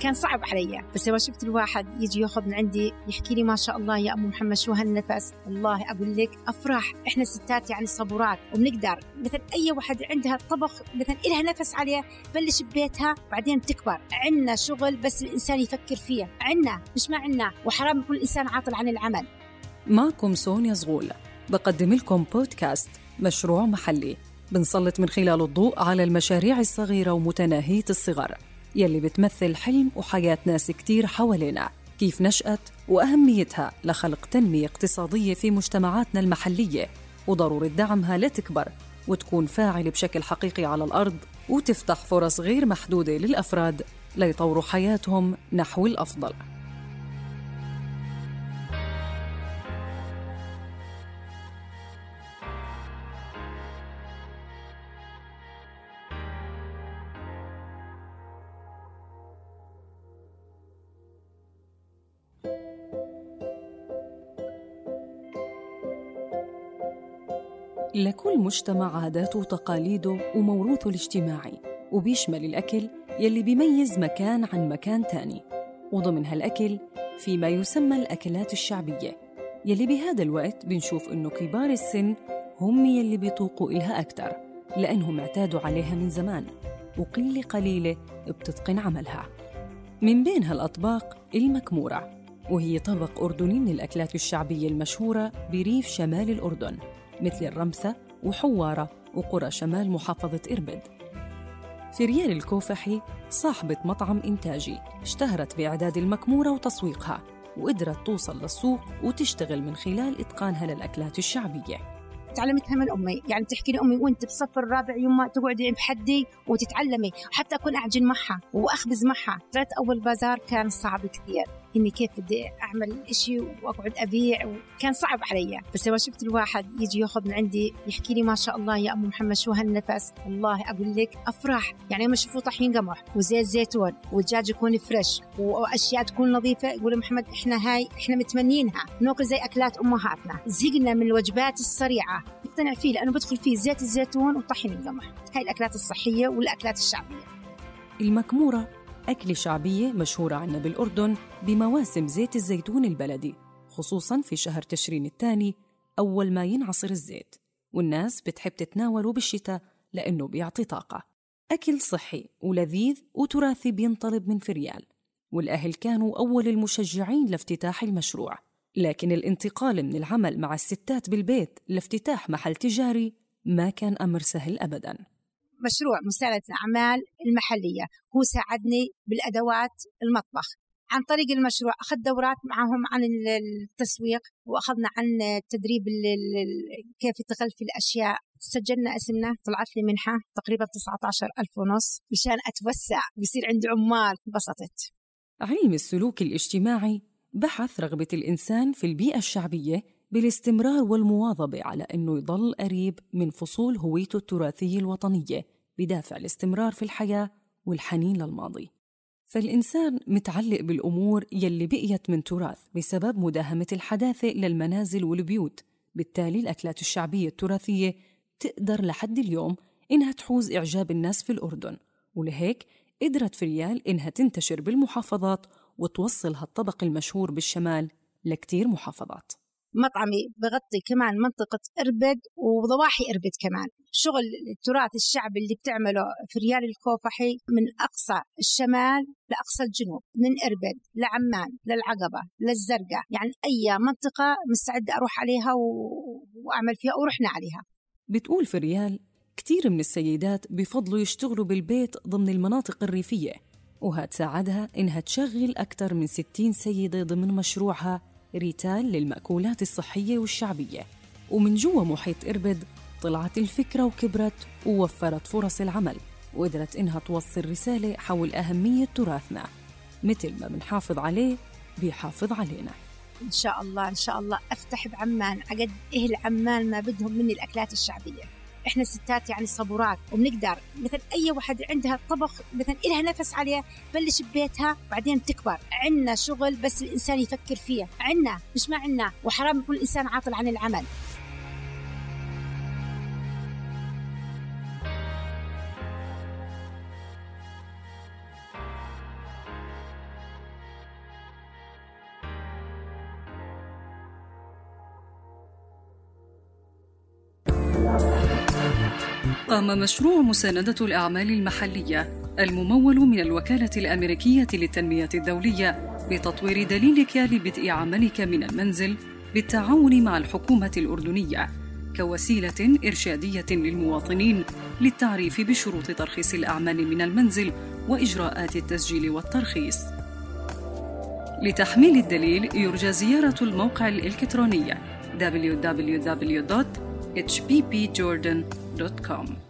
كان صعب علي. بس لما شفت الواحد يجي يأخذ من عندي يحكي لي ما شاء الله يا أم محمد شو هالنفس. والله أقول لك افرح إحنا ستات يعني صبورات وبنقدر. مثلا أي واحد عندها طبخ مثلا إلها نفس عليه تبلش ببيتها بعدين بتكبر. عندنا شغل بس الإنسان يفكر فيه عندنا مش ما عندنا وحرام يكون الإنسان عاطل عن العمل. معكم سونيا زغول. بقدم لكم بودكاست مشروع محلي. بنسلط من خلاله الضوء على المشاريع الصغيرة ومتناهية الصغر. يلي بتمثل حلم وحياة ناس كتير حوالينا كيف نشأت وأهميتها لخلق تنمية اقتصادية في مجتمعاتنا المحلية. وضرورة دعمها لتكبر وتكون فاعلة بشكل حقيقي على الأرض وتفتح فرص غير محدودة للأفراد ليطوروا حياتهم نحو الأفضل. لكل مجتمع عاداته وتقاليده وموروثه الاجتماعي وبيشمل الأكل يلي بيميز مكان عن مكان تاني. وضمن هالأكل في ما يسمى الأكلات الشعبية يلي بهذا الوقت بنشوف إنه كبار السن هم يلي بيطوقوا إلها أكتر لأنهم اعتادوا عليها من زمان وقلة قليلة بتتقن عملها. من بين هالأطباق المكمورة وهي طبق أردني من الأكلات الشعبية المشهورة بريف شمال الأردن مثل الرمثة وحوارة وقرى شمال محافظة إربد. فريال الكوفحي صاحبة مطعم إنتاجي اشتهرت بإعداد المكمورة وتسويقها وقدرت توصل للسوق وتشتغل من خلال إتقانها للأكلات الشعبية. تعلمتها من أمي يعني تحكي لي امي وانت بالصف الرابع يما تقعدي بحدي وتتعلمي حتى أكون أعجن معها وأخبز معها. طلعت أول بازار كان صعب كثير. إني كيف بدي أعمل إشي وأقعد أبيع وكان صعب علي. بس لما شفت الواحد يجي ياخذ من عندي يحكي لي ما شاء الله يا ام محمد شو هالنفس. والله أقول لك أفرح. يعني لما اشوفه طحين قمح وزيت زيتون والدجاج يكون فريش وأشياء تكون نظيفة يقول محمد إحنا هاي إحنا متمنينها. نأكل زي أكلات أمهاتنا. زهقنا من الوجبات السريعة. مقتنع فيه لأنه بدخل فيه زيت الزيتون وطحين القمح هاي الأكلات الصحية والأكلات الشعبية. المكمورة أكلة شعبية مشهورة عنا بالأردن بمواسم زيت الزيتون البلدي خصوصاً في شهر تشرين الثاني أول ما ينعصر الزيت. والناس بتحب تتناوله بالشتاء لأنه بيعطي طاقة. أكل صحي ولذيذ وتراثي بينطلب من فريال. والأهل كانوا أول المشجعين لافتتاح المشروع. لكن الانتقال من العمل مع الستات بالبيت لافتتاح محل تجاري ما كان أمر سهل أبداً. مشروع مساعدة الأعمال المحلية. هو ساعدني بالأدوات المطبخ. عن طريق المشروع أخذت دورات معهم عن التسويق وأخذنا عن تدريب كيف تغلفي الأشياء. سجلنا اسمنا طلعت لي منحة تقريبا 19 ألف ونص مشان أتوسع. ويصير عندي عمال انبسطت علم السلوك الاجتماعي بحث رغبة الإنسان في البيئة الشعبية بالاستمرار والمواظبة على أنه يضل قريب من فصول هويته التراثية الوطنية بدافع الاستمرار في الحياة والحنين للماضي. فالإنسان متعلق بالأمور يلي بقيت من تراث بسبب مداهمة الحداثة للمنازل والبيوت. بالتالي الأكلات الشعبية التراثية تقدر لحد اليوم إنها تحوز إعجاب الناس في الأردن. ولهيك قدرت فريال إنها تنتشر بالمحافظات وتوصل هالطبق المشهور بالشمال لكتير محافظات. مطعمي بغطي كمان منطقة إربد وضواحي إربد كمان. شغل التراث الشعبي اللي بتعمله في ريال الكوفحي من أقصى الشمال لأقصى الجنوب من إربد لعمان للعقبة للزرقاء. يعني أي منطقة مستعدة أروح عليها و... وأعمل فيها ورحنا عليها. بتقول في ريال كتير من السيدات بفضلوا يشتغلوا بالبيت ضمن المناطق الريفية وهتساعدها إنها تشغل أكثر من 60 سيدة ضمن مشروعها ريتال للمأكولات الصحية والشعبية. ومن جوا محيط إربد طلعت الفكرة وكبرت ووفرت فرص العمل وقدرت إنها توصل رسالة حول أهمية تراثنا. مثل ما بنحافظ عليه بيحافظ علينا. إن شاء الله إن شاء الله. أفتح بعمان عقد أهل عمان ما بدهم مني الأكلات الشعبية. إحنا ستات يعني صبورات. وبنقدر مثل أي واحد عندها طبخ مثلا إلها نفس عليه بلش ببيتها بعدين بتكبر عندنا شغل بس الإنسان يفكر فيه عندنا مش ما عندنا وحرام يكون الإنسان عاطل عن العمل. قام مشروع مساندة الأعمال المحلية الممول من الوكالة الأمريكية للتنمية الدولية بتطوير دليلك لبدء عملك من المنزل بالتعاون مع الحكومة الأردنية كوسيلة إرشادية للمواطنين للتعريف بشروط ترخيص الأعمال من المنزل وإجراءات التسجيل والترخيص. لتحميل الدليل يرجى زيارة الموقع الإلكتروني hbpjordan.com.